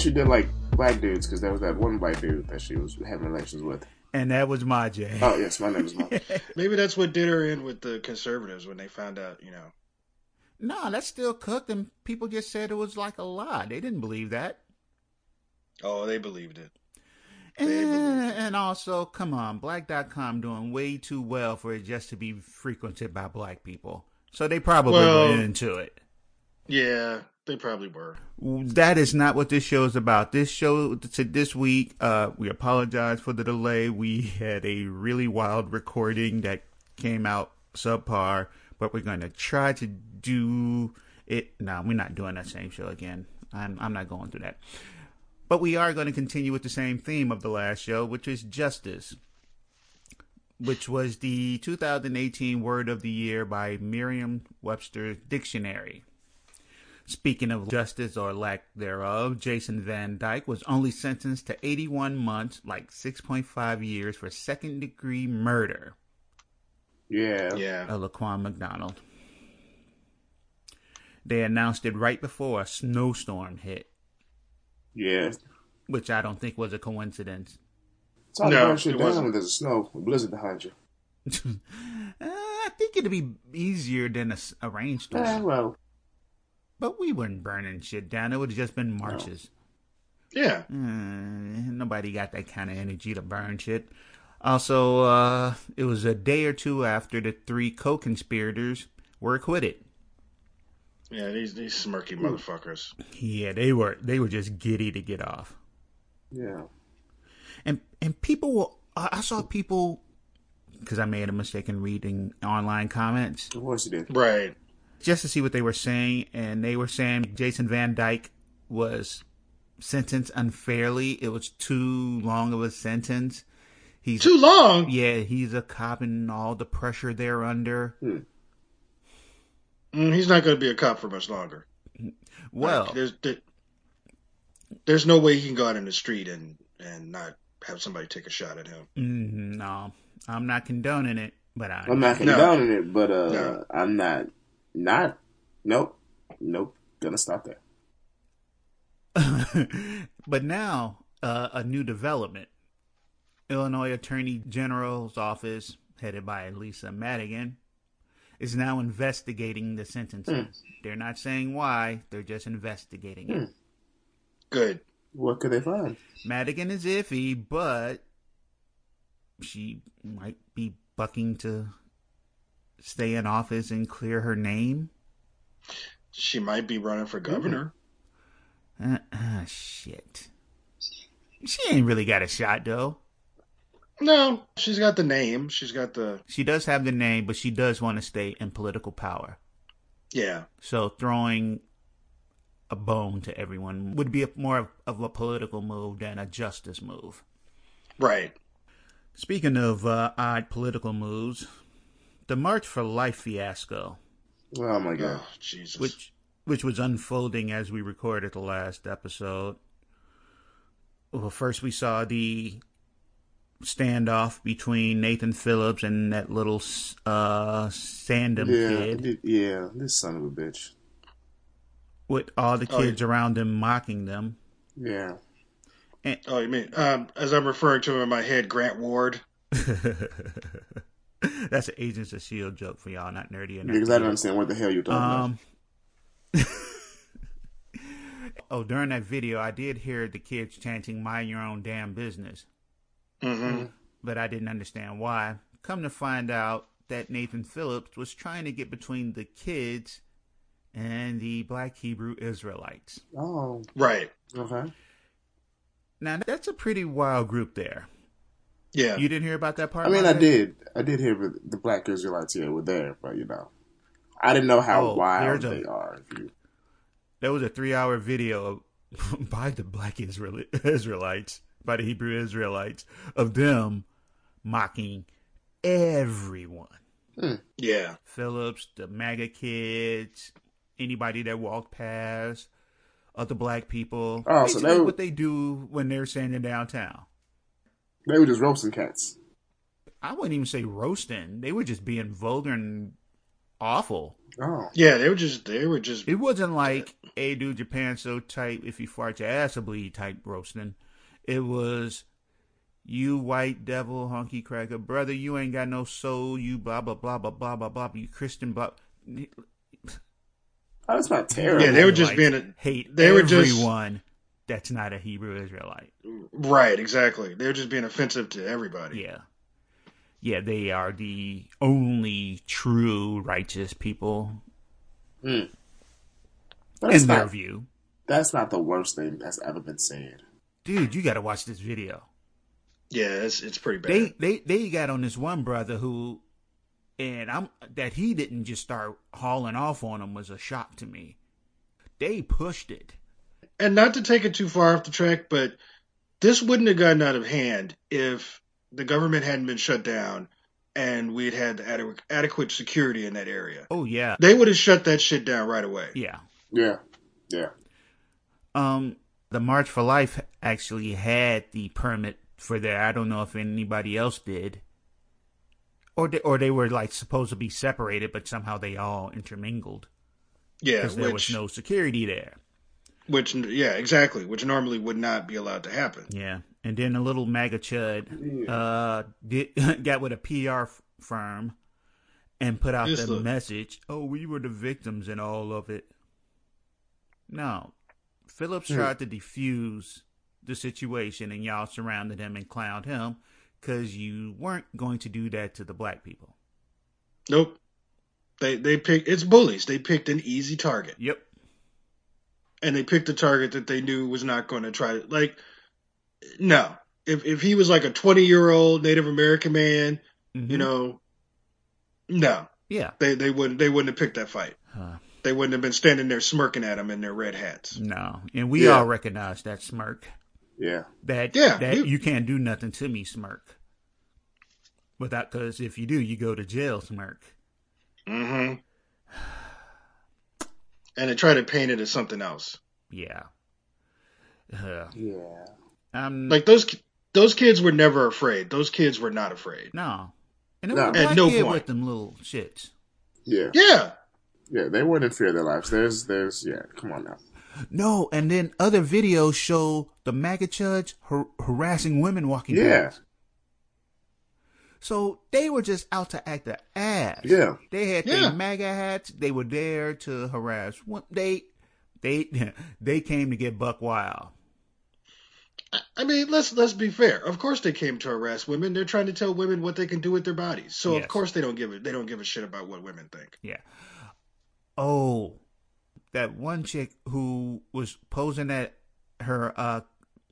Heister. And she did like black dudes because there was that one black dude that she was having relations with. and that was my J. Oh yes, my name is Mike. Maybe that's what did her in with the conservatives when they found out, you know. No, that's still cooked, and people just said it was like a lie. They didn't believe that. Oh, they believed it. And, They believed and also, come on, Black.com doing way too well for it just to be frequented by black people. So they probably Well- went into it. Yeah, they probably were. That is not what this show is about. This show to this week, uh, we apologize for the delay. We had a really wild recording that came out subpar, but we're going to try to do it. No, we're not doing that same show again. I'm I'm not going through that. But we are going to continue with the same theme of the last show, which is justice, which was the 2018 Word of the Year by Merriam-Webster Dictionary. Speaking of justice or lack thereof, Jason Van Dyke was only sentenced to 81 months, like 6.5 years, for second degree murder Yeah. Yeah. of Laquan McDonald. They announced it right before a snowstorm hit, Yeah. which I don't think was a coincidence. It's hard No, to burn shit it down wasn't. when there's a snow, a blizzard behind you. Uh, I think it'd be easier than a rainstorm. Eh, well, But we weren't burning shit down. It would have just been marches. Yeah. Mm, nobody got that kind of energy to burn shit. Also, uh, it was a day or two after the three co-conspirators were acquitted. Yeah, these these smirky motherfuckers. Yeah, they were they were just giddy to get off. yeah. And and people were I I saw people because I made a mistake in reading online comments Of course you did. Right. Just to see what they were saying, and they were saying Jason Van Dyke was sentenced unfairly. It was too long of a sentence. He's Too long. yeah, he's a cop and all the pressure they're under. Mm, he's not going to be a cop for much longer. Well, Like, there's there, there's no way he can go out in the street and and not have somebody take a shot at him. mm, no, I'm not condoning it, but I I'm not No. condoning it, but uh, No. I'm not, not, nope, nope, gonna stop there. but now, uh, a new development. Illinois Attorney General's office, headed by Lisa Madigan, is now investigating the sentencing. They're not saying why, they're just investigating it. Good. What could they find? Madigan is iffy, but she might be bucking to stay in office and clear her name. She might be running for governor. Uh, uh, shit. She ain't really got a shot, though. No, she's got the name. She's got the She does have the name, but she does want to stay in political power. yeah. So throwing a bone to everyone would be a, more of, of a political move than a justice move. Right. Speaking of uh, odd political moves, the March for Life fiasco, Oh my god. Oh Jesus. which which was unfolding as we recorded the last episode. Well, first we saw the standoff between Nathan Phillips and that little uh, Sandmann yeah, kid. th- yeah, this son of a bitch. with all the Oh, kids around him mocking them. Yeah, oh, you mean um, as I'm referring to him in my head, Grant Ward. That's an Agents of Shield joke for y'all, not nerdy enough. because I don't understand what the hell you're talking Um. oh, during that video, I did hear the kids chanting "Mind your own damn business," Mm-hmm. but I didn't understand why. Come to find out that Nathan Phillips was trying to get between the kids and the Black Hebrew Israelites. Oh, Right. okay. Now that's a pretty wild group there. Yeah. You didn't hear about that part? I mean, I Margaret? did, I did hear the- the black Israelites here were there, but you know, I didn't know how Oh, wild there's a- they are. If you- There was a three-hour video of, by the Black Israel, Israelites, by the Hebrew Israelites, of them mocking everyone. Hmm. Yeah. Phillips, the MAGA kids, anybody that walked past, other black people. Oh, so Basically they- what they do when they're standing downtown. They were just roasting cats. I wouldn't even say roasting. They were just being vulgar and awful. Oh, Yeah, they were just they were just It wasn't like, hey, dude, your pants so tight, if you fart, your ass will bleed type roasting. It was, you white devil, honky cracker, brother, you ain't got no soul, you blah, blah, blah, blah, blah, blah, blah, you Christian, blah. oh that's not terrible. Yeah, they were just Israelites being a- hate they were just- everyone that's not a Hebrew Israelite. right, exactly. They're just being offensive to everybody. Yeah. Yeah, they are the only true righteous people hmm. That's in their not, view. that's not the worst thing that's ever been said. Dude, you got to watch this video. Yeah, it's it's pretty bad. They they they got on this one brother who, and I'm that he didn't just start hauling off on him was a shock to me. They pushed it. And not to take it too far off the track, but this wouldn't have gotten out of hand if the government hadn't been shut down and we'd had adequate, adequate security in that area. Oh yeah, They would have shut that shit down right away. yeah. Yeah, yeah. Um, the March for Life actually had the permit for that. I don't know if anybody else did, or they, or they were like supposed to be separated, but somehow they all intermingled Yeah, because there which, was no security there. Which, yeah, exactly, which normally would not be allowed to happen. Yeah, and then a little MAGA chud uh, did, got with a PR f- firm and put out Just the look. message. Oh, we were the victims in all of it. No, Phillips tried to defuse the situation, and y'all surrounded him and clowned him because you weren't going to do that to the black people. Nope. They they picked it's bullies. They picked an easy target. Yep. And they picked a target that they knew was not going to try to like no if if he was like a 20 year old native american man Mhm. you know no Yeah. they they wouldn't they wouldn't have picked that fight Uh, they wouldn't have been standing there smirking at him in their red hats no, and we Yeah. all recognize that smirk. Yeah. That Yeah, that you- you, can't do nothing to me, smirk. Without, because if you do, you go to jail, smirk. mm-hmm and they try to paint it as something else Yeah. Uh, Yeah. um, like those those kids were never afraid those kids were not afraid no, and there No. was a At no point. with them little shits. Yeah. yeah Yeah. They weren't in fear of their lives. There's, there's, yeah. Come on now. No, and then other videos show the MAGA judge har- harassing women walking Yeah. past. So they were just out to act the ass. Yeah. They had Yeah. their MAGA hats. They were there to harass. They, they, they came to get Buck Wild. I mean, let's let's be fair. Of course, they came to harass women. They're trying to tell women what they can do with their bodies. So Yes. of course they don't give it. They don't give a shit about what women think. Yeah. Oh, that one chick who was posing at her uh,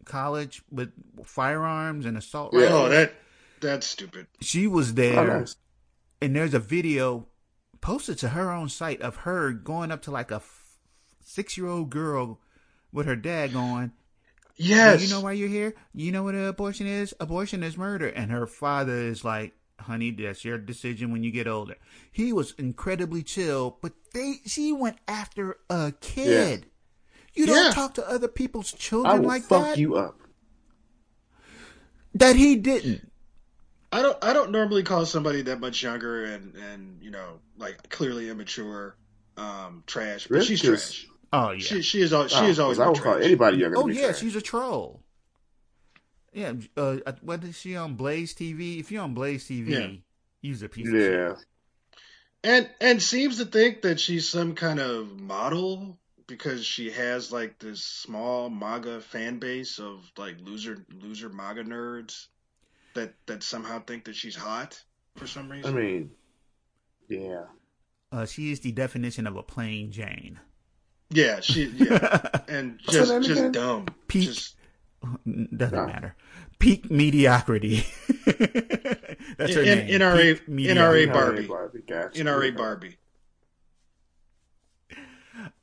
college with firearms and assault Yeah. rifles. Oh, that that's stupid. She was there. Oh, nice. and there's a video posted to her own site of her going up to like a f- six-year-old girl with her dad going, Yes. "You know why you're here? You know what an abortion is? Abortion is murder." And her father is like, "Honey, that's your decision when you get older." He was incredibly chill, but they she went after a kid. You don't Yeah. talk to other people's I children will like fuck that. you up. That he didn't. I don't. I don't normally call somebody that much younger and and you know like clearly immature, um, trash. But she's she's 'Cause- trash. Oh yeah. She she is al- she Oh, is always 'cause I been would call trash. anybody younger than Oh me yeah, trash. she's a troll. Yeah, uh, what is she on Blaze TV? If you're on Blaze TV, Yeah. use a piece of shit. Yeah. and and seems to think that she's some kind of model because she has like this small MAGA fan base of like loser loser MAGA nerds that that somehow think that she's hot for some reason. I mean, yeah. Uh, she is the definition of a plain Jane. yeah, she yeah, and just just again? dumb. Peak- Just Doesn't No. matter. Peak mediocrity. That's her In- name. NRA Peak mediocrity. NRA Barbie. Barbie. Gotcha. NRA Barbie.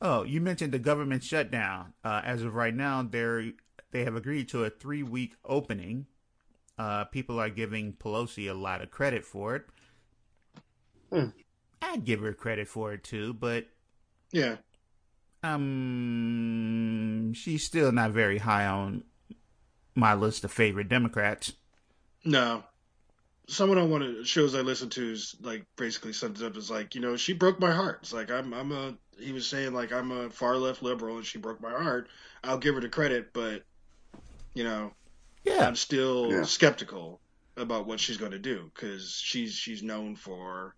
Oh, you mentioned the government shutdown. Uh, as of right now, they're they have agreed to a three week opening. Uh, people are giving Pelosi a lot of credit for it. Hmm. I'd give her credit for it too, but Yeah. um, she's still not very high on my list of favorite Democrats. No. Someone on one of the shows I listen to is like basically summed it up as like, you know, she broke my heart. It's like I'm I'm a he was saying like I'm a far left liberal and she broke my heart. I'll give her the credit, but you know, Yeah, I'm still Yeah. skeptical about what she's going to do because she's she's known for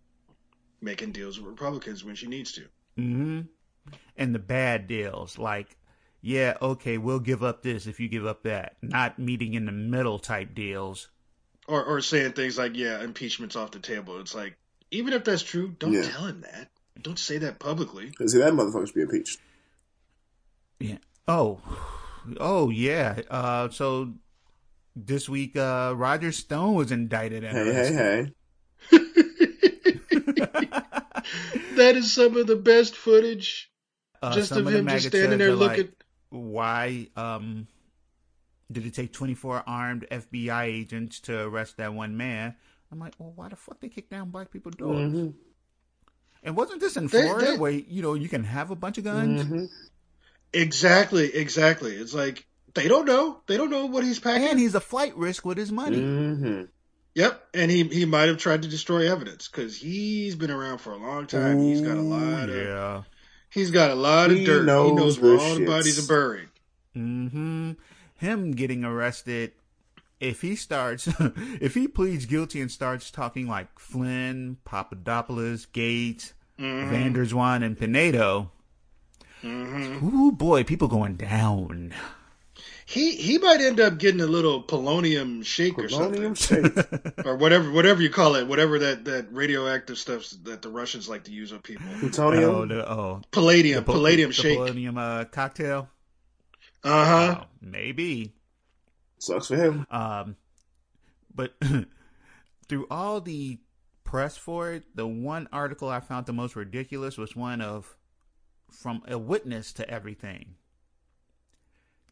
making deals with Republicans when she needs to. hmm And the bad deals, like, yeah, okay, we'll give up this if you give up that. Not meeting in the middle type deals. Or or saying things like, yeah, impeachment's off the table. It's like even if that's true, don't Yeah. tell him that. Don't say that publicly. See, that motherfucker should be impeached. Yeah. Oh, oh yeah. Uh, so this week, uh, Roger Stone was indicted. And Hey, hey, hey. that is some of the best footage Uh, just some of him just standing there are like, looking. why um did it take 24 armed FBI agents to arrest that one man? I'm like, well, why the fuck they kick down black people doors? Mm-hmm. And wasn't this in They- Florida they- where you know you can have a bunch of guns? Mm-hmm. Exactly, exactly. It's like they don't know. They don't know what he's packing. And he's a flight risk with his money. Mm-hmm. Yep, and he he might have tried to destroy evidence because he's been around for a long time. he's got a lot of yeah. he's got a lot of He dirt. he knows knows where the all the bodies are buried. hmm Him getting arrested. If he starts, if he pleads guilty and starts talking like Flynn, Papadopoulos, Gates, Mm-hmm. Van der Zwaan, and Pinedo, ooh boy, people going down. He he might end up getting a little polonium shake or something. Shake. or whatever whatever you call it, whatever that that radioactive stuff that the Russians like to use on people. Plutonium. Oh, the, oh, Palladium, the palladium the shake. palladium uh, cocktail. Uh huh. Oh, maybe. Sucks for him. Um, but through all the press for it, the one article I found the most ridiculous was one of from a witness to everything.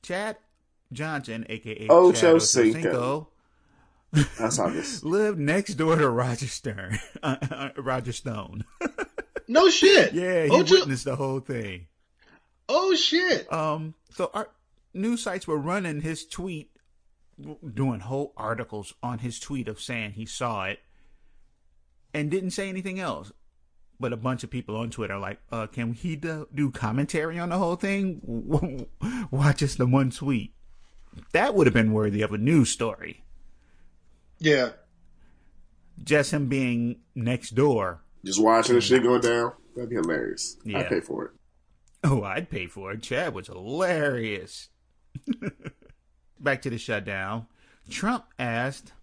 Chad Johnson, aka Ocho Chad Cinco. I saw this. lived next door to Roger Stern, Roger Stone. No shit. yeah, he Ocho- witnessed the whole thing. Oh shit. Um, so our news sites were running his tweet, doing whole articles on his tweet of saying he saw it, and didn't say anything else. But a bunch of people on Twitter are like, uh, "Can he do, do commentary on the whole thing? Watch just the one tweet?" That would have been worthy of a news story. Yeah. Just him being next door. Just watching the shit go down. That'd be hilarious. Yeah. I'd pay for it. Oh, I'd pay for it. Chad was hilarious. Back to the shutdown. Trump asked,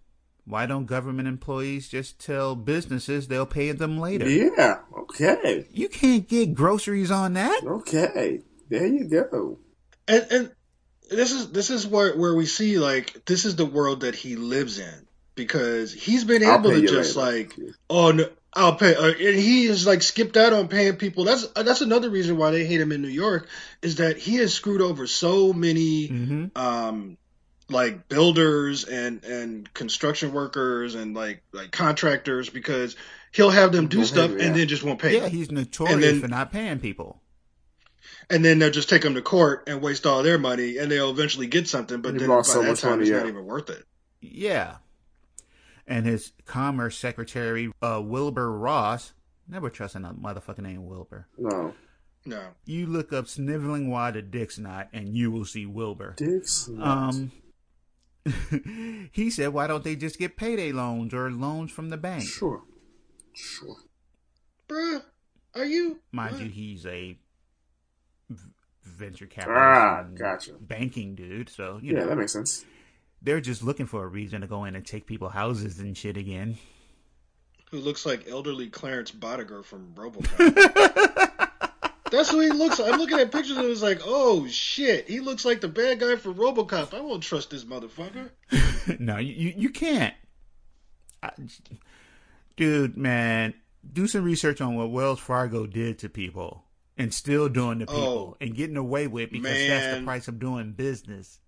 why don't government employees just tell businesses they'll pay them later? Yeah. Okay. You can't get groceries on that. Okay. There you go. And and this is this is where where we see like this is the world that he lives in because he's been able to just later. like oh no I'll pay uh, and he is like skipped out on paying people that's that's another reason why they hate him in New York is that he has screwed over so many hmm um like builders and and construction workers and like like contractors because he'll have them do Won't pay stuff them, and then just won't pay Yeah, them. he's notorious then- for not paying people. And then they'll just take them to court and waste all their money and they'll eventually get something but You've then by lost so that much time money, it's yeah. not even worth it Yeah. And his Commerce Secretary, uh, Wilbur Ross, never trust a motherfucking name Wilbur. No. no You look up sniveling water Dick's knot and you will see Wilbur. Dicks. Um, he said, "Why don't they just get payday loans or loans from the bank?" Sure. Sure. bruh are you Mind what? you, he's a v- venture Ah, gotcha. banking dude. So you Yeah, know, that makes sense. they're just looking for a reason to go in and take people houses and shit again. who looks like elderly Clarence Boddicker from RoboCop that's who he looks like I'm looking at pictures and it's like oh shit he looks like the bad guy from RoboCop I won't trust this motherfucker no, you you, you can't, I, dude. Man, do some research on what Wells Fargo did to people. And still doing the people Oh, and getting away with because that's the price of doing business.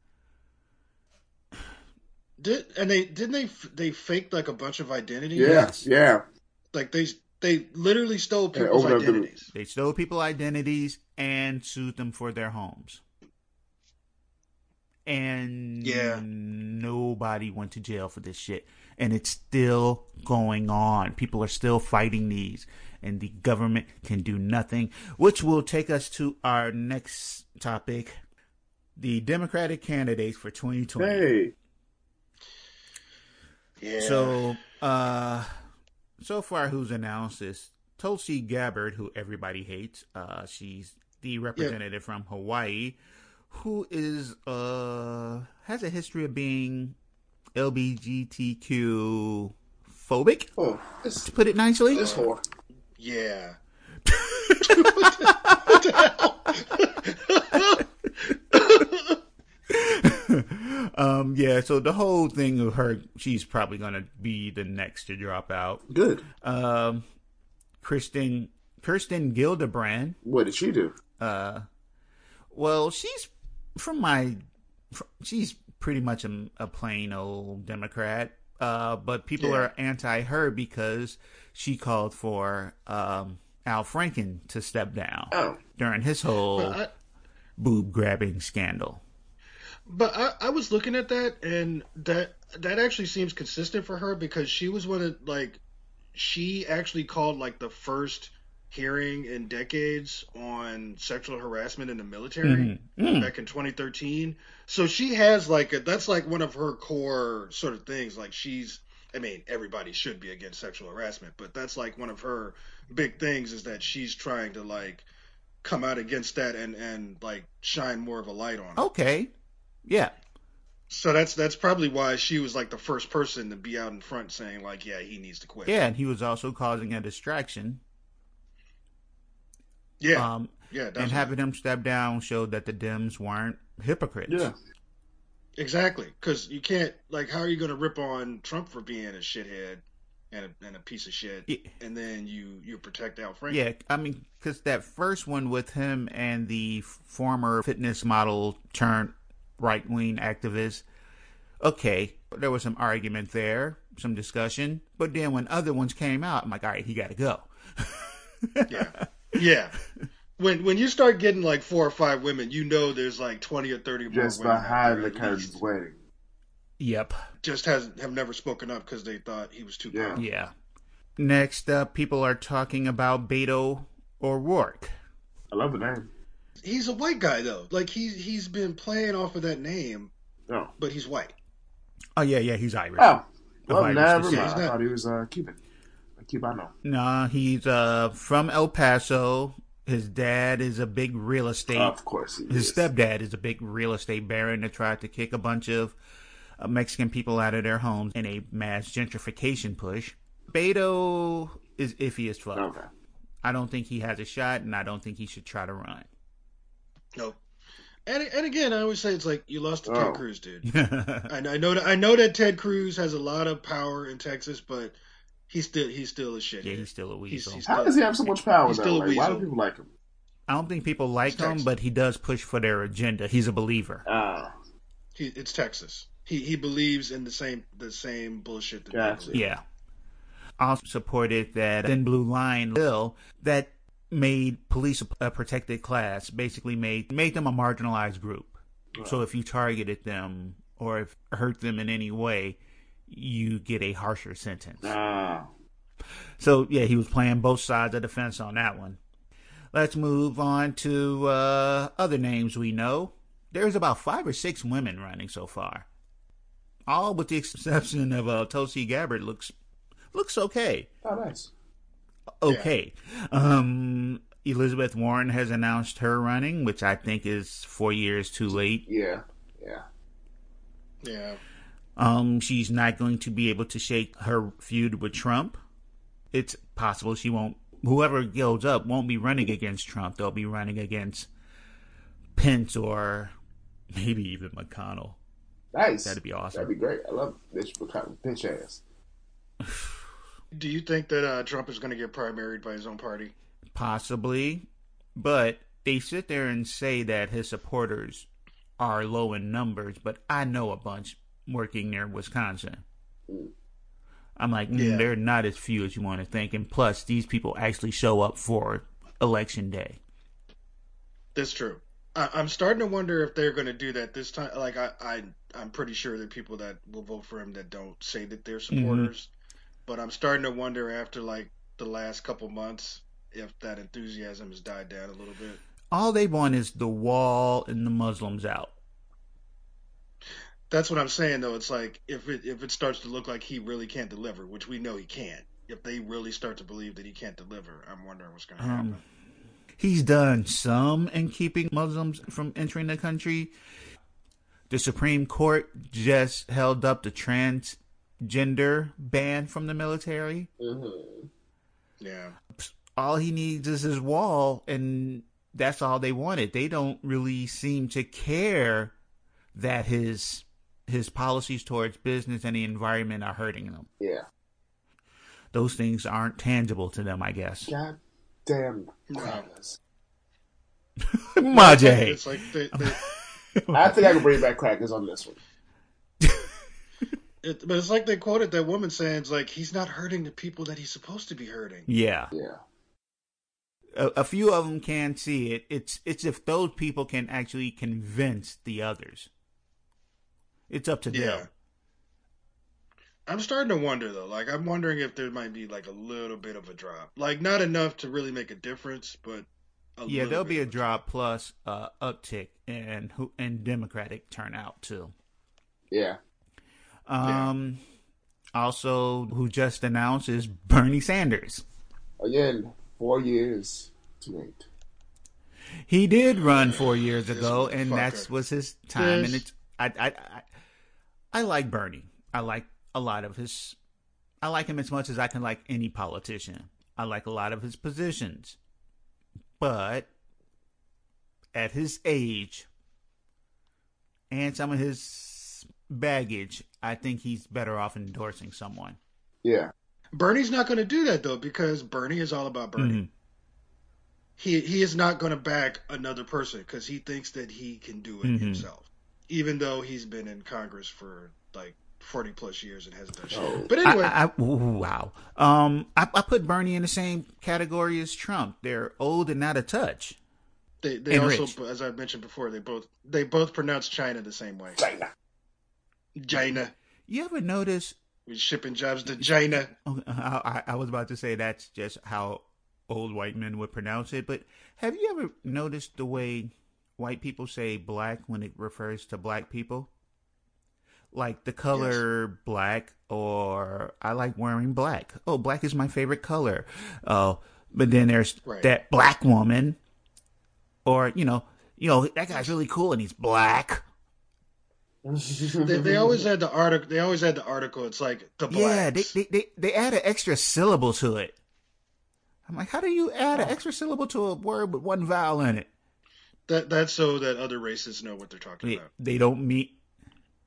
Did and they didn't they they faked like a bunch of identities? Yes. yeah. Like they they literally stole people's opened up the- identities. They stole people identities and sued them for their homes. And Yeah. nobody went to jail for this shit. And it's still going on. People are still fighting these. And the government can do nothing. Which will take us to our next topic the Democratic candidates for 2020. Hey, Yeah. So, uh, so far, who's announced this? Tulsi Gabbard, who everybody hates. Uh, she's the representative from Hawaii, who is uh has a history of being LBGTQ phobic, oh, this to put it nicely. this whore. Yeah. um, yeah. So the whole thing of her, she's probably gonna be the next to drop out. Good. Um, Kristen, Kirsten Gillibrand. What did she do? Uh, well, she's from my, fr- she's pretty much a, a plain old Democrat. Uh, but people Yeah. are anti her because she called for um, Al Franken to step down Oh, during his whole I, boob grabbing scandal. but I, I was looking at that, and that that actually seems consistent for her because she was one of like she actually called like the first hearing in decades on sexual harassment in the military Mhm. back in 2013. So she has like a, that's like one of her core sort of things. Like she's, I mean, everybody should be against sexual harassment, but that's like one of her big things is that she's trying to like come out against that and and like shine more of a light on it. Okay, yeah, So that's that's probably why she was like the first person to be out in front saying like, yeah, he needs to quit. yeah, and he was also causing a distraction. Yeah, Um, yeah. and having him step down showed that the Dems weren't hypocrites. yeah. Exactly, because you can't like, how are you going to rip on Trump for being a shithead and a, and a piece of shit, Yeah. and then you you protect Al Franken? Yeah, I mean, because that first one with him and the former fitness model turned right wing activist, okay, there was some argument there, some discussion. But then when other ones came out, I'm like, all right, he got to go. yeah, yeah. When when you start getting like four or five women, you know there's like twenty or thirty more Just women behind the curtains waiting. Yep. Just hasn't have never spoken up because they thought he was too Yeah. powerful. Yeah. Next up, people are talking about Beto O'Rourke. I love the name. He's a white guy though. Like he's he's been playing off of that name, Oh, but he's white. Oh, yeah, yeah, he's Irish. oh. Well, never descent. mind. He's I thought he was uh, Cuban. A Cubano. No, he's uh, from El Paso. His dad is a big real estate Of course he His is. stepdad is a big real estate baron that tried to kick a bunch of uh, Mexican people out of their homes in a mass gentrification push. Beto is iffy as fuck. Okay. I don't think he has a shot, and I don't think he should try to run. No. And and again, I always say it's like you lost to Oh. Ted Cruz, dude. yeah, And I know that I know that Ted Cruz has a lot of power in Texas, but he's still he's still a shit. Yeah, he's still a weasel. he's- How does he have so much power He's though? still a Like, why do people like him? I don't think people like It's him, Texas. but he does push for their agenda. He's a believer. Ah, He, it's Texas. He he believes in the same the same bullshit that they Gotcha. believe. Yeah. Also supported that thin blue line bill that made police a protected class, basically made made them a marginalized group. So if you targeted them or if hurt them in any way, you get a harsher sentence. ah. So yeah, he was playing both sides of the fence on that one. Let's move on to uh, other names we know. There's about five or six women running so far. All with the exception of uh, Tulsi Gabbard looks looks okay. Oh, nice. Okay. Um, Elizabeth Warren has announced her running, which I think is four years too late. Yeah, yeah. Yeah. Um, she's not going to be able to shake her feud with Trump. It's possible she won't. Whoever goes up won't be running against Trump. They'll be running against Pence or maybe even McConnell. Nice. That'd be awesome. That'd be great. I love bitch bitch ass. Do you think that uh, Trump is going to get primaried by his own party? Possibly. But they sit there and say that his supporters are low in numbers, but I know a bunch working near Wisconsin. I'm like, mm, Yeah. they're not as few as you want to think. And plus, these people actually show up for election day. That's true. I, I'm starting to wonder if they're going to do that this time. Like I, I, I'm pretty sure there are people that will vote for him that don't say that they're supporters. But I'm starting to wonder after like the last couple months if that enthusiasm has died down a little bit. All they want is the wall and the Muslims out. That's what I'm saying though. It's like if it if it starts to look like he really can't deliver, which we know he can't. If they really start to believe that he can't deliver, I'm wondering what's going to happen. Um, he's done some in keeping Muslims from entering the country. The Supreme Court just held up the transgender ban from the military. Mm-hmm. Yeah. All he needs is his wall, and that's all they wanted. They don't really seem to care that his his policies towards business and the environment are hurting them. Yeah. Those things aren't tangible to them, I guess. God damn No. crackers. Majay. It's like they, they, I think I can bring back crackers on this one. it, but it's like they quoted that woman saying, "It's like he's not hurting the people that he's supposed to be hurting." Yeah. Yeah. a, a few of them can see it. It's it's if those people can actually convince the others. It's up to Yeah. them. I'm starting to wonder though. Like I'm wondering if there might be like a little bit of a drop. Like not enough to really make a difference, but a Yeah, little there'll bit be a of drop plus uh, uptick in who in Democratic turnout too. Yeah. Um, also who just announced is Bernie Sanders. Again, four years too late. He did run four years ago, and motherfucker. that was his time. And it's I, I I I like Bernie. I like a lot of his. I like him as much as I can like any politician. I like a lot of his positions, but at his age and some of his baggage, I think he's better off endorsing someone. Yeah. Bernie's not going to do that though because Bernie is all about Bernie. Mhm. He he is not going to back another person because he thinks that he can do it Mhm. himself, even though he's been in Congress for like forty plus years and hasn't done shit. Oh. But anyway, I, I, wow. Um, I, I put Bernie in the same category as Trump. They're old and out of touch. they they also, rich. as I mentioned before, they both they both pronounce China the same way. China. China. You ever notice? We're shipping jobs to China. I, I I was about to say that's just how old white men would pronounce it, but have you ever noticed the way white people say black when it refers to black people? Like the color black, or I like wearing black. Oh, black is my favorite color. Oh, but then there's Right. that black woman, or you know, you know that guy's really cool and he's black. They, they always had the article. They always had the article. It's like the blacks. Yeah, they, they they they add an extra syllable to it. I'm like, how do you add an extra syllable to a word with one vowel in it? That that's so that other races know what they're talking They, about. they don't meet.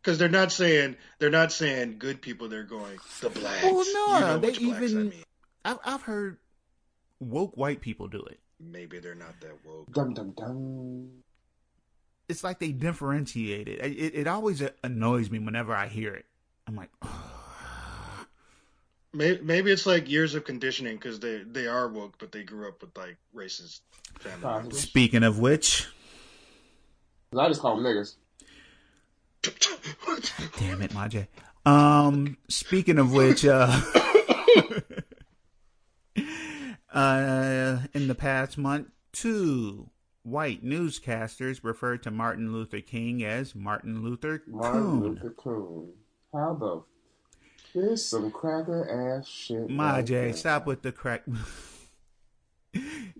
Because they're not saying they're not saying good people. They're going the blacks. Oh, no, you know they which blacks I even- mean. I've I've heard woke white people do it. Maybe they're not that woke. dum dum dum. It's like they differentiate it. It, it always annoys me whenever I hear it. I'm like, Maybe, maybe it's like years of conditioning because they they are woke, but they grew up with like racist family Possible. members. speaking of which, I just call them niggas. damn it, Majay. Um, speaking of which, uh, uh, in the past month, two white newscasters referred to Martin Luther King as Martin Luther Martin Coon. Luther Coon. How the? Here's some cracker ass shit. right Majay, there. stop with the crack.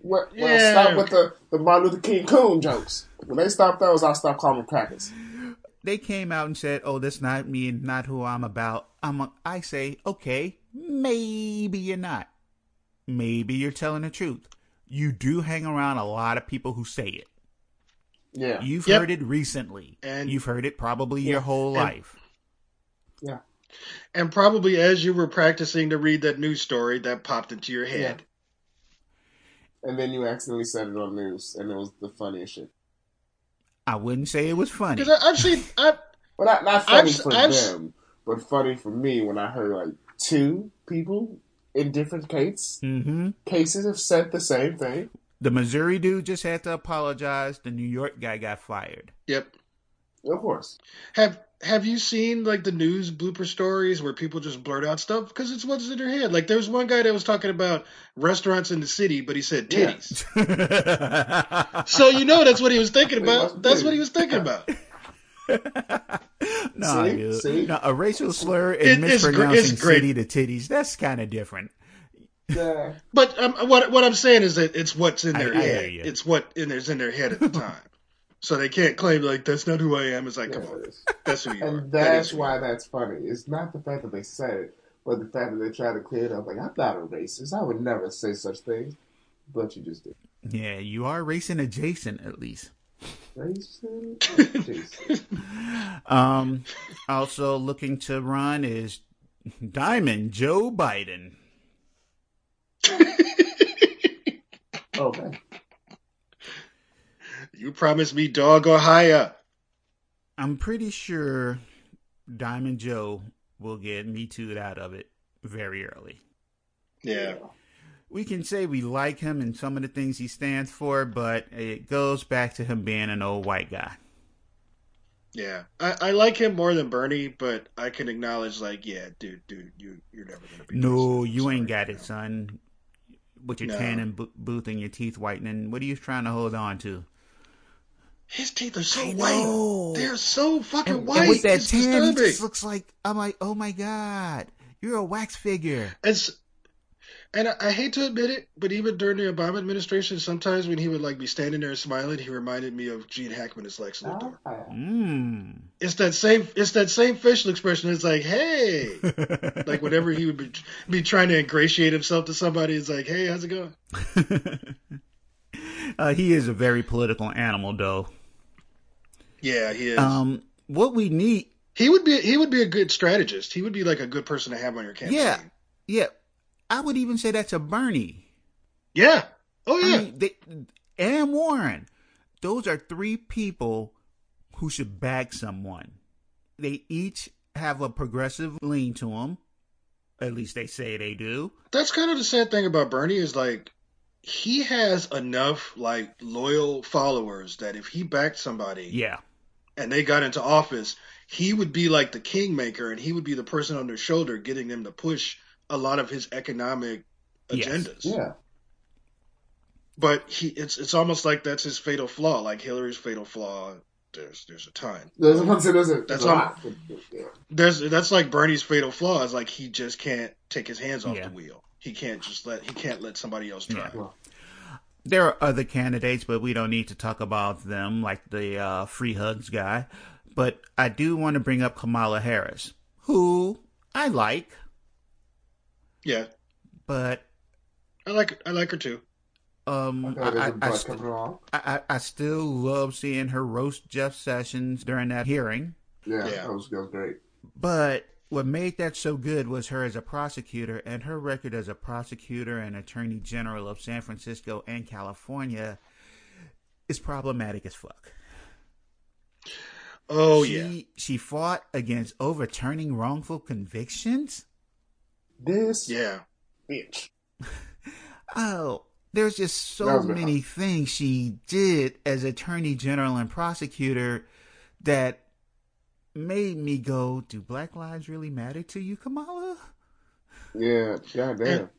Well, well Yeah. stop with the, the Martin Luther King Coon jokes. When they stop those, I'll stop calling them crackers. they came out and said, "Oh, that's not me and not who I'm about." I'm. A, I say, okay, maybe you're not. Maybe you're telling the truth. You do hang around a lot of people who say it. Yeah. You've Yep. heard it recently, And- you've heard it probably your whole And- life. Yeah. And probably as you were practicing to read that news story, that popped into your head. and then you accidentally said it on news, and it was the funniest shit. I wouldn't say it was funny. Because I've seen, I, Well, not not funny I've- for I've- them, but funny for me when I heard like two people in different case hmm cases have said the same thing. The Missouri dude just had to apologize. The New York guy got fired. yep. Of course, Have Have you seen like the news blooper stories where people just blurt out stuff because it's what's in their head? Like there was one guy that was talking about restaurants in the city, but he said Yeah. titties. So you know that's what he was thinking Wait, about. That's titties? what he was thinking about. no, See? See? No, a racial slur and it's gr- mispronouncing it's city to titties, that's kind of different. yeah. But um, what what I'm saying is that it's what's in their I head. you. It's what in there's in their head at the time. So they can't claim like that's not who I am. It's like, Yeah, come on, it is. that's who you are. And That that's is why that's funny. It's not the fact that they said it, but the fact that they try to clear it up. Like, I'm not a racist. I would never say such things. But you just did. Yeah, you are racing adjacent at least. Racist? Jesus. Um, also looking to run is Diamond Joe Biden. Okay. You promised me dog or higher. I'm pretty sure Diamond Joe will get me too'd out of it very early. Yeah. We can say we like him and some of the things he stands for, but it goes back to him being an old white guy. Yeah, I, I like him more than Bernie, but I can acknowledge, like, yeah, dude, dude, you you're never gonna be. No, you Sorry, ain't got it, son. With your No. tanning bo- booth and your teeth whitening, what are you trying to hold on to? His teeth are so I white. know. They're so fucking And, white. and with that it's tan, he disturbing. just looks like I'm like, oh my god, you're a wax figure. It's, and I, I hate to admit it, but even during the Obama administration, sometimes when he would like be standing there smiling, he reminded me of Gene Hackman as Lex Luthor. Mmm. It's that same, it's that same facial expression. It's like, hey, like whenever he would be, be trying to ingratiate himself to somebody, it's like, hey, how's it going? uh, he is a very political animal, though. Yeah, he is. Um, what we need, he would be, he would be a good strategist. He would be like a good person to have on your campaign. yeah, yeah, I would even say that's a Bernie. Yeah. Oh yeah. I mean, they, and Warren, those are three people who should back someone. They each have a progressive lean to them. At least they say they do. That's kind of the sad thing about Bernie is like he has enough like loyal followers that if he backed somebody Yeah. And they got into office, he would be like the kingmaker and he would be the person on their shoulder getting them to push a lot of his economic Yes. agendas. yeah. But he it's it's almost like that's his fatal flaw, like Hillary's fatal flaw. There's there's a time. There's, there's, a- there's, a- That's a all- lot. There's that's like Bernie's fatal flaw is like he just can't take his hands off Yeah. the wheel. He can't just let he can't let somebody else drive. Well, There are other candidates, but we don't need to talk about them, like the uh, free hugs guy. But I do want to bring up Kamala Harris, who I like, Yeah. but I like I like her too. um, okay, I, there's I, a I, st- I, I I still love seeing her roast Jeff Sessions during that hearing. Yeah, Yeah. That, was, that was great. But what made that so good was her as a prosecutor and her record as a prosecutor and attorney general of San Francisco and California is problematic as fuck. Oh she, yeah. She fought against overturning wrongful convictions? This Yeah. bitch. Oh, there's just so was good. many things she did as attorney general and prosecutor that made me go, do black lives really matter to you, Kamala? Yeah, goddamn.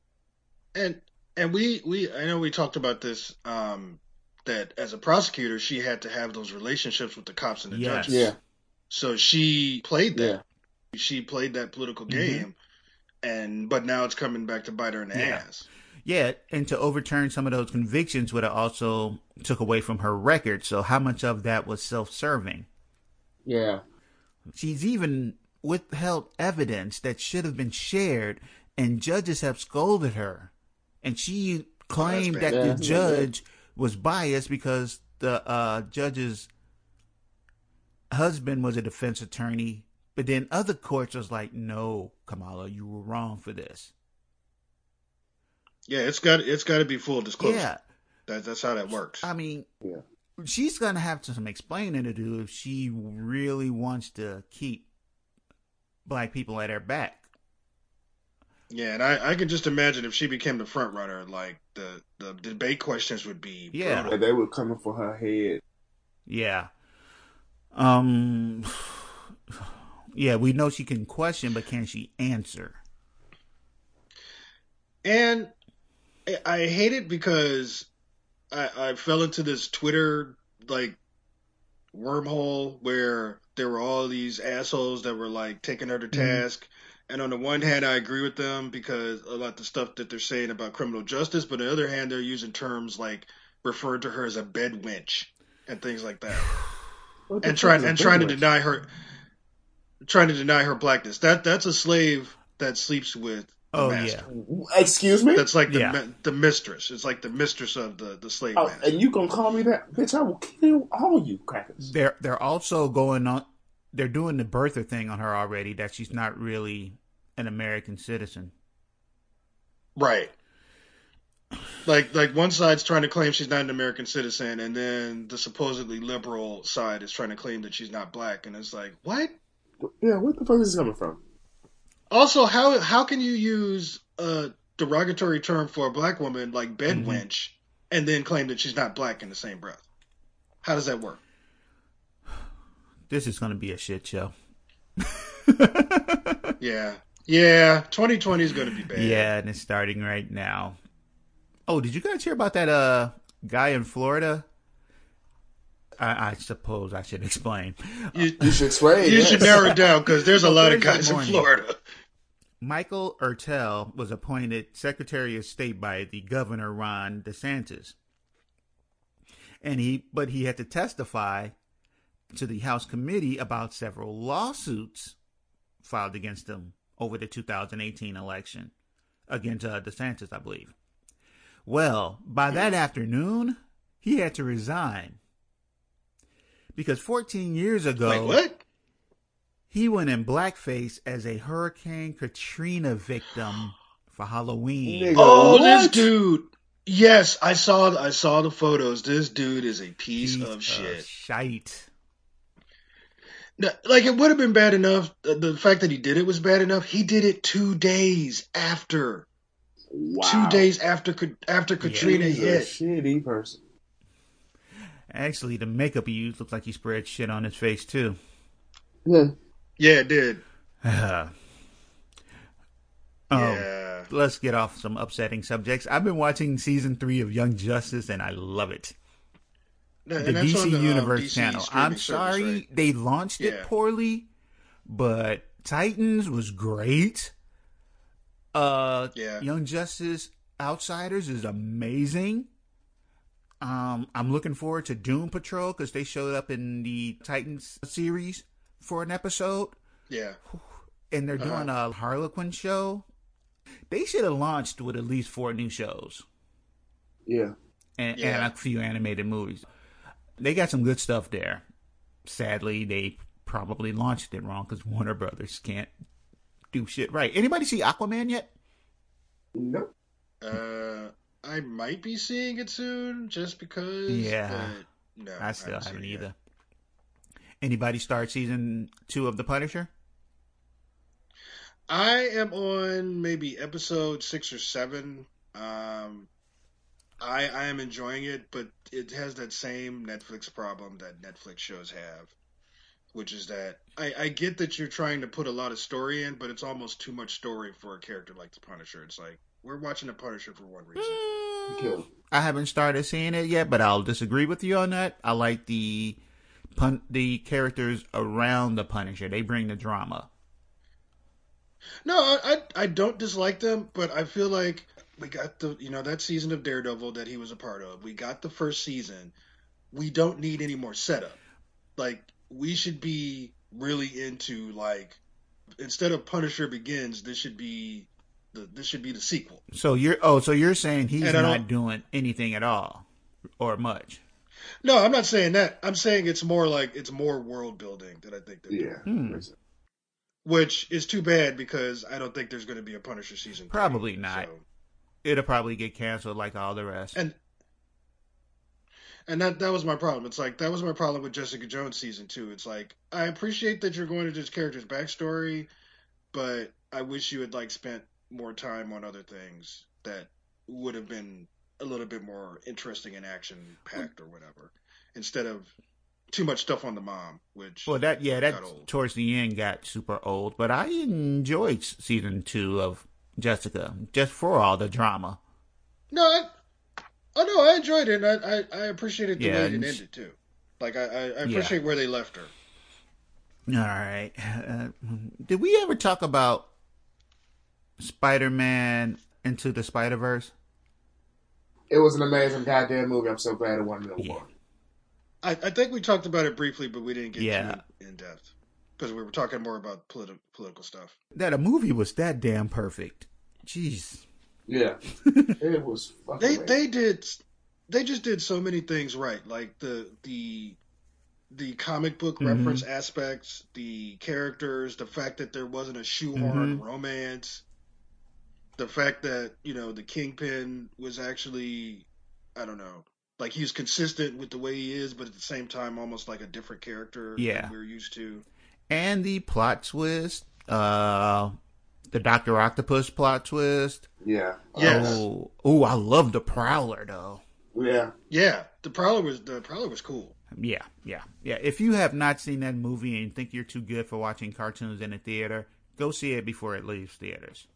And and we we I know we talked about this um that as a prosecutor she had to have those relationships with the cops and the Yes. judges. Yeah, So she played that. yeah. She played that political Mhm. game and but now it's coming back to bite her in the Yeah. ass. Yeah, and to overturn some of those convictions would have also took away from her record. So how much of that was self-serving? Yeah. She's even withheld evidence that should have been shared, and judges have scolded her. And she claimed bad. that Yeah, the that's bad. judge was biased because the uh, judge's husband was a defense attorney. But then other courts was like, no, Kamala, you were wrong for this. Yeah, it's got it's got to be full disclosure. Yeah, That, that's how that works. I mean, Yeah. She's gonna have some explaining to do if she really wants to keep black people at her back. Yeah, and I, I can just imagine if she became the front runner, like the, the debate questions would be Yeah. brutal. And they were coming for her head. Yeah. Um. Yeah, we know she can question, but can she answer? And I- I hate it because I, I fell into this Twitter like wormhole where there were all these assholes that were like taking her to task. And on the one hand, I agree with them because a lot of the stuff that they're saying about criminal justice, but on the other hand, they're using terms like referring to her as a bed wench and things like that, and trying and trying to deny her, trying to deny her blackness. That that's a slave that sleeps with Oh master. yeah. Excuse me? That's like the Yeah. mi- the mistress. It's like the mistress of the the slave Oh, master. and you gonna call me that? Bitch, I will kill all you crackers. They're they're also going on. They're doing the birther thing on her already. That she's not really an American citizen. Right. Like like one side's trying to claim she's not an American citizen, and then the supposedly liberal side is trying to claim that she's not black, and it's like what? Yeah, where the fuck is this coming from? Also, how how can you use a derogatory term for a black woman like bed Mhm. wench, and then claim that she's not black in the same breath? How does that work? This is going to be a shit show. Yeah, yeah. 2020 is going to be bad. Yeah, and it's starting right now. Oh, did you guys hear about that uh guy in Florida? I, I suppose I should explain. You, You should explain. you yes. should narrow it down because there's a lot of Thursday guys in. Florida. Michael Ertel was appointed Secretary of State by the governor Ron DeSantis. And he but he had to testify to the House committee about several lawsuits filed against him over the 2018 election against uh, DeSantis, I believe. Well, by that afternoon, he had to resign. Because 14 years ago, Like what? he went in blackface as a Hurricane Katrina victim for Halloween. Nigga. Oh, What? this dude. Yes, I saw. I saw the photos. This dude is a piece, Piece of shit. shite. No, Like it would have been bad enough. The, the fact that he did it was bad enough. He did it two days after. Wow. Two days after after Katrina He's a hit. shitty person. Actually, the makeup he used looked like he spread shit on his face too. Yeah. Yeah, it did. um, yeah. let's get off some upsetting subjects. I've been watching season three of Young Justice, and I love it. No, The DC on the, um, Universe DC channel. I'm service, sorry right? they launched it poorly, but Titans was great. Uh, Yeah. Young Justice Outsiders is amazing. Um, I'm looking forward to Doom Patrol because they showed up in the Titans series for an episode, Yeah. and they're Uh-huh. doing a Harley Quinn show. They should have launched with at least four new shows Yeah. and, Yeah. and a few animated movies. They got some good stuff there. Sadly, they probably launched it wrong because Warner Brothers can't do shit right. Anybody see Aquaman yet? No. Uh, I might be seeing it soon, just because. Yeah. No, I still haven't haven't yet. either. Anybody start season two of The Punisher? I am on maybe episode six or seven. Um, I I am enjoying it, but it has that same Netflix problem that Netflix shows have, which is that I, I get that you're trying to put a lot of story in, but it's almost too much story for a character like the Punisher. It's like we're watching the Punisher for one reason. Kill. I haven't started seeing it yet, but I'll disagree with you on that. I like the pun- the characters around the Punisher. They bring the drama. No, I, I I don't dislike them, but I feel like we got the you know that season of Daredevil that he was a part of. We got the first season. We don't need any more setup. Like we should be really into like instead of Punisher Begins, this should be the this should be the sequel. So you're oh, so you're saying he's not doing anything at all or much. No, I'm not saying that. I'm saying it's more like it's more world building that I think they're doing. Hmm. Which is too bad because I don't think there's going to be a Punisher season. three. Probably not. So- It'll probably get canceled like all the rest. And And that that was my problem. It's like that was my problem with Jessica Jones season two. It's like I appreciate that you're going to this character's backstory, but I wish you had like spent more time on other things that would have been a little bit more interesting and action packed or whatever, instead of too much stuff on the mom. Which Well, that yeah, that towards the end got super old, but I enjoyed season two of Jessica just for all the drama. No, I, oh no, I enjoyed it. And I, I I appreciated the Yeah, way it ended too. Like I, I, I appreciate where they left her. All right, uh, did we ever talk about Spider-Man into the Spider-Verse? It was an amazing goddamn movie. I'm so glad it won an award. Yeah. I, I think we talked about it briefly, but we didn't get Yeah. too in depth because we were talking more about politi- political stuff. That a movie was that damn perfect. Jeez. Yeah, it was. Fucking They amazing. they did they just did so many things right, like the the the comic book Mhm. reference aspects, the characters, the fact that there wasn't a shoehorn Mhm. romance, the fact that you know the Kingpin was actually I don't know. Like he was consistent with the way he is, but at the same time, almost like a different character Yeah. than we're used to. And the plot twist, uh, the Doctor Octopus plot twist. Yeah, Yes. Oh, oh, I love the Prowler though. yeah. Yeah, the Prowler was the Prowler was cool. Yeah, yeah, yeah. If you have not seen that movie and think you're too good for watching cartoons in a theater, go see it before it leaves theaters.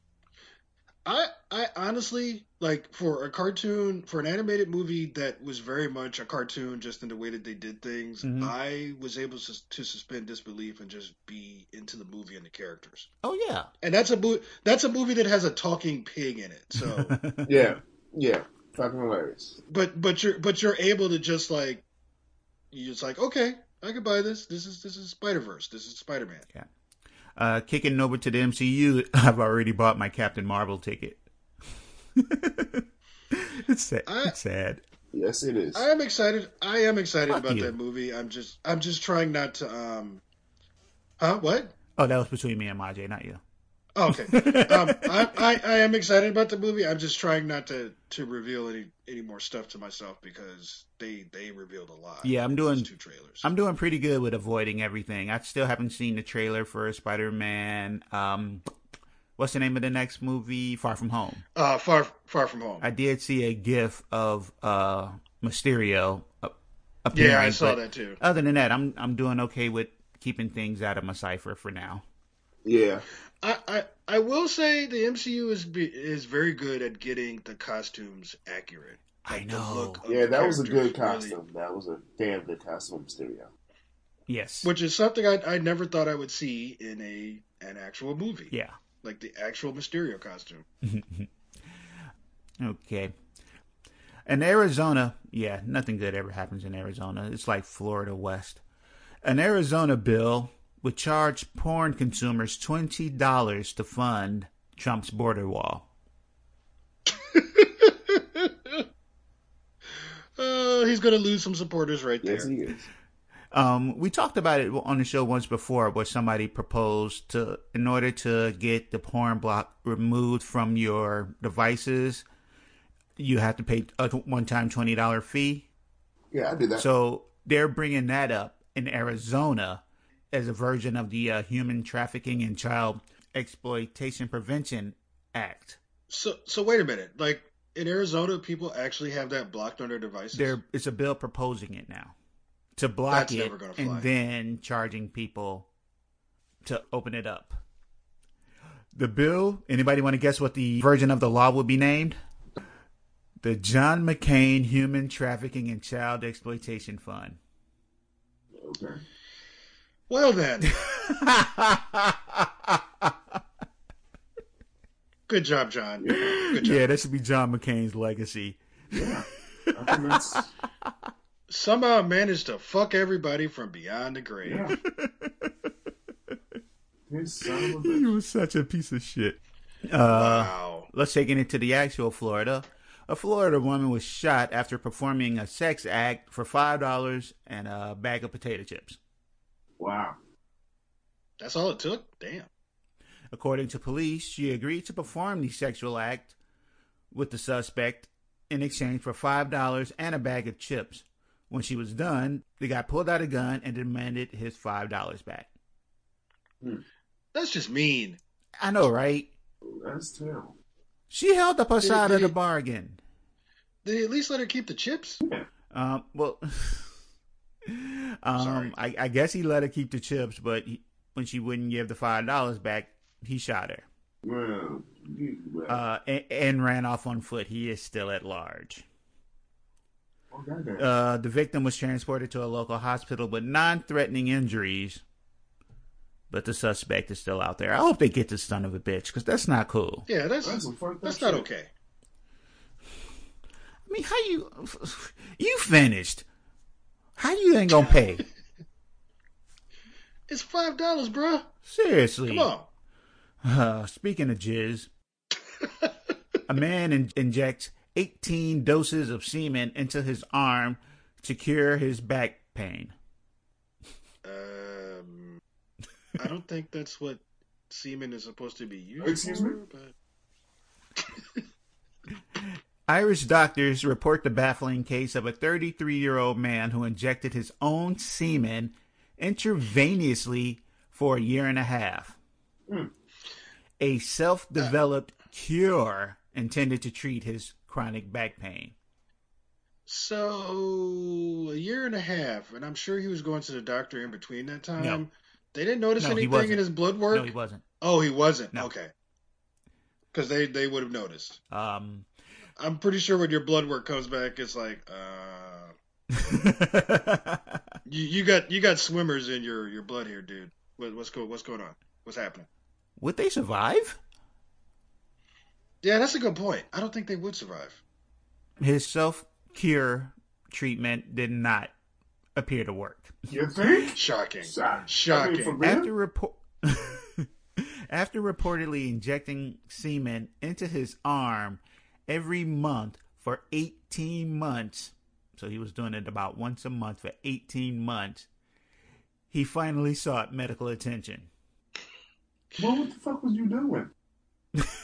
I I honestly like for a cartoon for an animated movie that was very much a cartoon just in the way that they did things. Mhm. I was able to, to suspend disbelief and just be into the movie and the characters. Oh yeah. And that's a mo- that's a movie that has a talking pig in it. So, Yeah, yeah, fucking hilarious. but but you're but you're able to just like you're just like okay, I could buy this. This is this is Spider Verse. This is Spider Man. Uh, kicking over to the MCU, I've already bought my Captain Marvel ticket. it's sad. I- it's sad. Yes, it is. I am excited. I am excited Fuck about you. that movie. I'm just I'm just trying not to um. Huh? What? Oh, that was between me and Majay, not you. Oh, okay. um, I, I, I am excited about the movie. I'm just trying not to, to reveal any, any more stuff to myself because they they revealed a lot. Yeah, I'm doing- two trailers. I'm doing pretty good with avoiding everything. I still haven't seen the trailer for Spider-Man. Um, what's the name of the next movie? Far From Home. uh, far far from home. I did see a GIF of uh Mysterio yeah, I saw that too. Other than that, I'm I'm doing okay with keeping things out of my cipher for now. yeah, I, I I will say the MCU is be, is very good at getting the costumes accurate. I Like, the know. look yeah. That was a good characters really- costume. That was a damn good costume, of Mysterio. Yes. which is something I I never thought I would see in a an actual movie. Yeah. like the actual Mysterio costume. Okay. In Arizona, yeah, nothing good ever happens in Arizona. It's like Florida West. An Arizona bill would charge porn consumers $20 to fund Trump's border wall. Uh, he's gonna lose some supporters right there. Yes, he is. Um, we talked about it on the show once before where somebody proposed to, in order to get the porn block removed from your devices, you have to pay a one time $20 fee. Yeah, I did that. So they're bringing that up in Arizona as a version of the uh, Human Trafficking and Child Exploitation Prevention Act. So so wait a minute. Like in Arizona, people actually have that blocked on their devices. There, it's a bill proposing it now to block That's it never gonna fly. and then charging people to open it up. The bill. Anybody want to guess what the version of the law would be named? The John McCain Human Trafficking and Child Exploitation Fund. okay. Well then, good job, John. Good job. Yeah, that should be John McCain's legacy. Yeah. I think that's Somehow managed to fuck everybody from beyond the grave. yeah. His son of a He was such a piece of shit. Uh, Wow. let's take it into the actual Florida. A Florida woman was shot after performing a sex act for five dollars and a bag of potato chips. Wow. That's all it took. Damn. According to police, she agreed to perform the sexual act with the suspect in exchange for five dollars and a bag of chips. When she was done, the guy pulled out a gun and demanded his five dollars back. That's just mean. I know, right? That's terrible. She held up her Did- side did of the he- bargain. Did he at least let her keep the chips? Um, well, um, I, I guess he let her keep the chips, but he, when she wouldn't give the five dollars back, he shot her Well, well, uh, and, and ran off on foot. He is still at large. goddamn. Uh, the victim was transported to a local hospital with non-threatening injuries, but the suspect is still out there. I hope they get this son of a bitch because that's not cool. Yeah, that's That's some fucked up that's not okay. I mean, how you you finished? How you ain't gonna pay? It's five dollars, bruh. Seriously. Come on. Uh, speaking of jizz, a man in- injects 18 doses of semen into his arm to cure his back pain. Um, I don't think that's what semen is supposed to be used Excuse for. me? But Irish doctors report the baffling case of a 33 year old man who injected his own semen intravenously for a year and a half. A self developed cure intended to treat his chronic back pain. so a year and a half, and I'm sure he was going to the doctor in between that time. No. They didn't notice No, anything in his blood work. No, he wasn't. Oh, he wasn't. No. Okay. Because they they would have noticed. Um, I'm pretty sure when your blood work comes back, it's like, uh, you, you got you got swimmers in your, your blood here, dude. What, what's go What's going on? What's happening? would they survive? Yeah, that's a good point. I don't think they would survive. His self cure treatment did not appear to work. You think? Shocking. Shocking. Shocking. I mean. After report after reportedly injecting semen into his arm every month for 18 months, so he was doing it about once a month for 18 months, he finally sought medical attention. Well, what the fuck was you doing?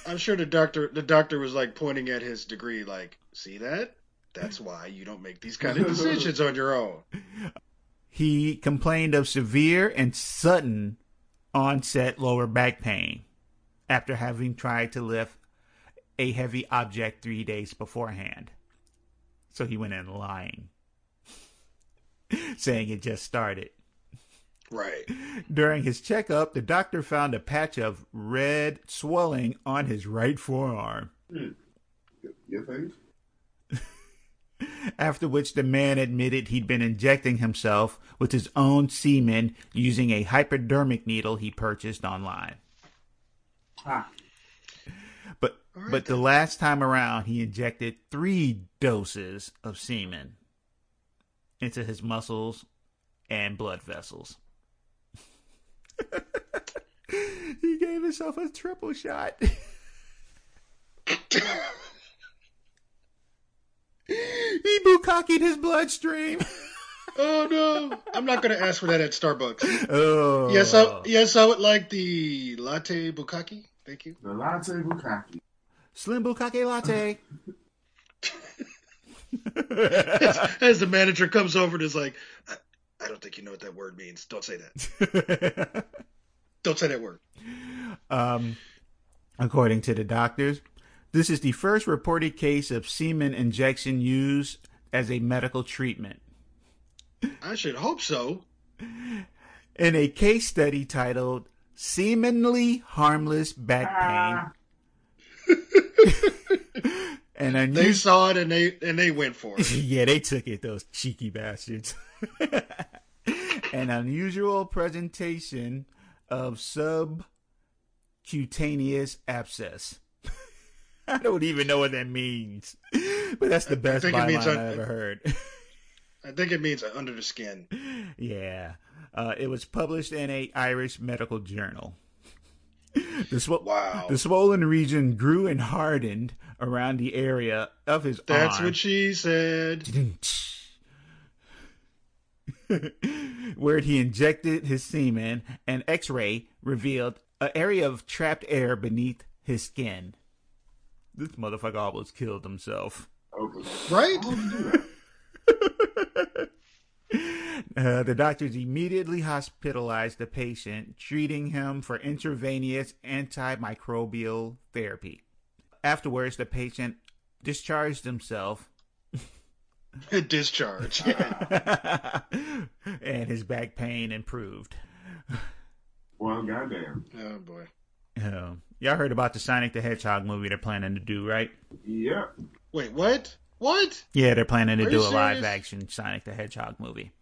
I'm sure the doctor the doctor was like pointing at his degree, like, see that? That's why you don't make these kind of decisions on your own. He complained of severe and sudden onset lower back pain after having tried to lift a heavy object three days beforehand. So he went in lying, saying it just started. Right. During his checkup, the doctor found a patch of red swelling on his right forearm. You think? After which the man admitted he'd been injecting himself with his own semen using a hypodermic needle he purchased online. Ah, But All right, but the last time around he injected three doses of semen into his muscles and blood vessels. he gave himself a triple shot. he bukkakied his bloodstream. Oh no! I'm not gonna ask for that at Starbucks. oh. Yes, I yes I would like the latte bukkake. Thank you. the latte bukkake. Slim Bukkake latte. As the manager comes over and is like, I, I don't think you know what that word means. Don't say that. Don't say that word. um, according to the doctors, this is the first reported case of semen injection used as a medical treatment. I should hope so. In a case study titled Seemingly Harmless Back Ah, Pain, and They saw it and they and they went for it. yeah, they took it, those cheeky bastards. An unusual presentation of subcutaneous abscess. I don't even know what that means, but that's the best byline means I un- ever heard. I think it means under the skin. yeah, uh, it was published in a Irish medical journal. The, sw- Wow. the swollen region grew and hardened around the area of his That's arm. what she said. where he injected his semen, an x-ray revealed an area of trapped air beneath his skin. This motherfucker almost killed himself. okay. Right? Why would you do that? Uh, the doctors immediately hospitalized the patient, treating him for intravenous antimicrobial therapy. Afterwards, the patient discharged himself Discharge. and his back pain improved. Well, goddamn. oh boy. Uh, y'all heard about the Sonic the Hedgehog movie they're planning to do, right? Yep. Wait, what? What? Yeah, they're planning to Are do you a live action Sonic the Hedgehog movie.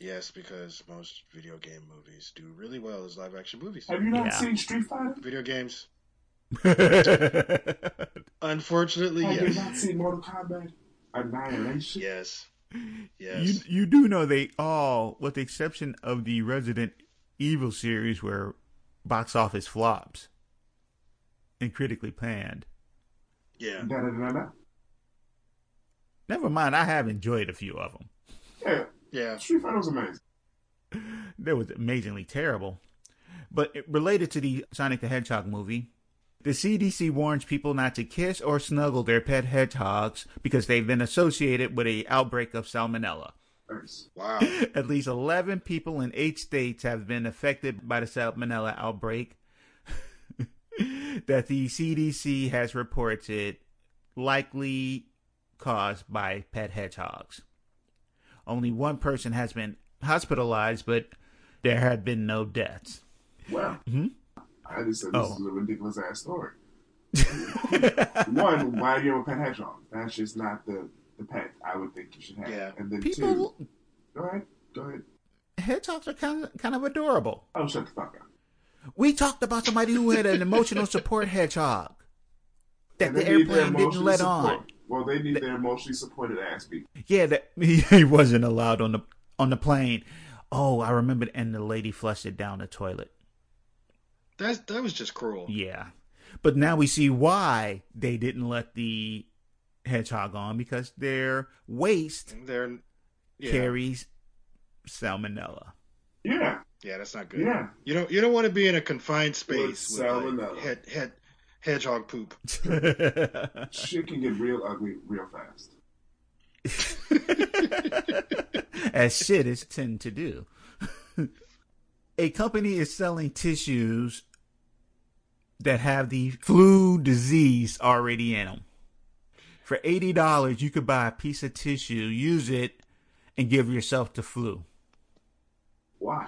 Yes, because most video game movies do really well as live action movies. Have you not Yeah. seen Street Fighter? Video games. yeah, Unfortunately, Have you not seen Mortal Kombat Annihilation? Yes. Yes. you you do know they all, with the exception of the Resident Evil series, where box office flops and critically panned. Yeah. Da, da, da, da. Never mind, I have enjoyed a few of them. Yeah, Yeah. Street Fighter was amazing. That was amazingly terrible. But related to the Sonic the Hedgehog movie, the CDC warns people not to kiss or snuggle their pet hedgehogs because they've been associated with a outbreak of salmonella. Wow. At least 11 people in eight states have been affected by the salmonella outbreak that the CDC has reported likely caused by pet hedgehogs. Only one person has been hospitalized, but there have been no deaths. Well, Mhm. I just said this Oh. is a ridiculous ass story. One, why do you have a pet hedgehog? That's just not the, the pet I would think you should have. Yeah. And then People, two, go ahead, go ahead. hedgehogs are kind of, kind of adorable. Oh, shut the fuck up. We talked about somebody who had an emotional support hedgehog that the they need their airplane didn't let support- on. Well, they need their emotionally supported ass beat. Yeah, that he wasn't allowed on the on the plane. Oh, I remember, and the lady flushed it down the toilet. That's that was just cruel. Yeah, but now we see why they didn't let the hedgehog on because their waste They're yeah. carries salmonella. Yeah, Yeah, that's not good. yeah. You don't you don't want to be in a confined space With with, salmonella. like, head head hedgehog poop. Shit can get real ugly real fast. as shit is tend to do. a company is selling tissues that have the flu disease already in them. For eighty dollars, you could buy a piece of tissue, use it, and give yourself the flu. Why?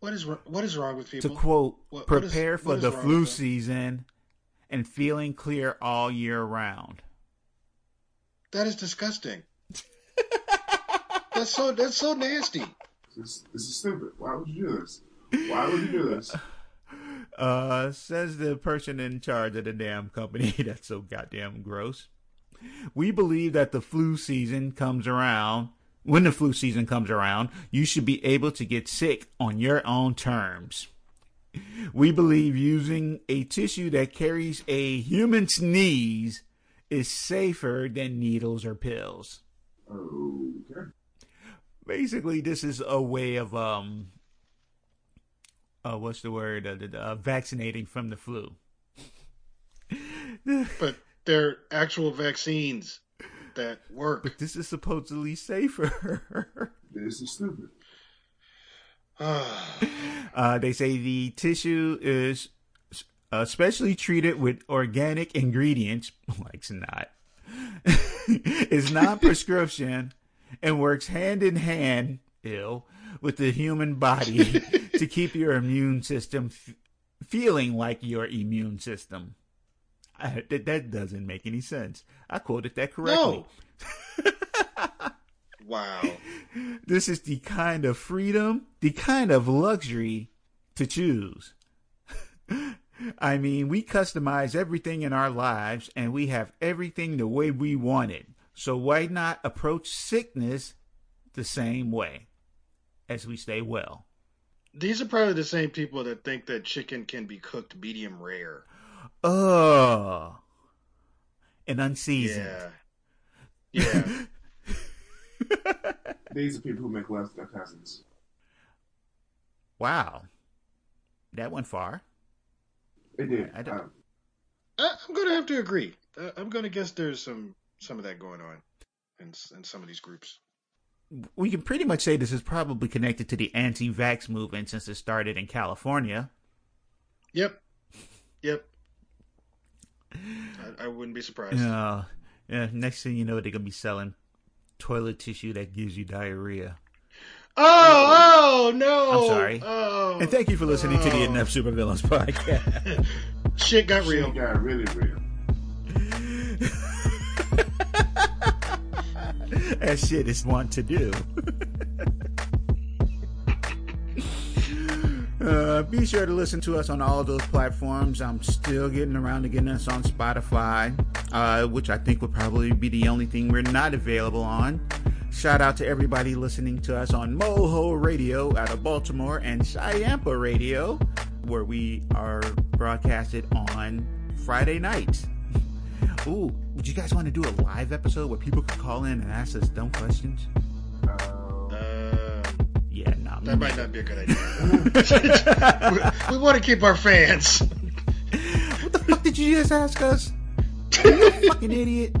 What is what is wrong with people? To quote, What- what is- prepare what for the flu season and feeling clear all year round. that is disgusting. that's so that's so nasty. This, this is stupid. Why would you do this? Why would you do this? Uh, says the person in charge of the damn company. That's so goddamn gross. We believe that the flu season comes around. When the flu season comes around, you should be able to get sick on your own terms. We believe using a tissue that carries a human sneeze is safer than needles or pills. Okay. Basically, this is a way of um, uh, what's the word? Uh, the- uh, vaccinating from the flu. But they're actual vaccines that work. But this is supposedly safer. This is stupid. uh, they say the tissue is especially treated with organic ingredients, like it's not, is non prescription and works hand in hand, ill, with the human body to keep your immune system f- feeling like your immune system. I, that, that doesn't make any sense. I quoted that correctly. No. wow. This is the kind of freedom, the kind of luxury to choose. I mean, we customize everything in our lives and we have everything the way we want it. So why not approach sickness the same way as we stay well? These are probably the same people that think that chicken can be cooked medium rare. Ugh. And unseasoned. Yeah. Yeah. These are people who make love to their cousins. Wow. That went far. They did. I don't- Uh, I- I'm gonna have to agree. Uh, I'm gonna guess there's some some of that going on in in some of these groups. we can pretty much say this is probably connected to the anti-vax movement since it started in California. Yep. Yep. I, I wouldn't be surprised. Uh, yeah. Next thing you know, they're gonna be selling toilet tissue that gives you diarrhea. Oh, oh no! I'm sorry. Oh, And thank you for listening to the oh. Enough Supervillains podcast. Shit got real. Shit real. got really real. that shit is one to do. Uh, be sure to listen to us on all those platforms. I'm still getting around to getting us on Spotify, uh, which I think would probably be the only thing we're not available on. Shout out to everybody listening to us on Moho Radio out of Baltimore and Chiampa Radio, where we are broadcasted on Friday nights. Ooh, would you guys want to do a live episode where people could call in and ask us dumb questions? Yeah, no. that might not be a good idea. we, we want to keep our fans. What the fuck did you just ask us? You fucking idiot.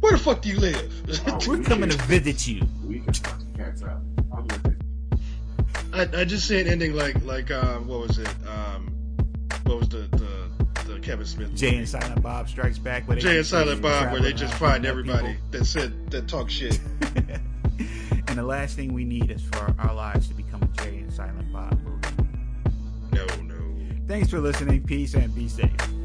Where the fuck do you live? oh, We're coming to visit you. We can fuck the cats out. I'm with it. I, I just see an ending like like um what was it um what was the the, the Kevin Smith Jay and Silent Bob Strikes Back. Where they Jay and Silent Bob where they just find and help everybody that said that talk shit. And the last thing we need is for our lives to become a Jay and Silent Bob movie. No, no. Thanks for listening. Peace and be safe.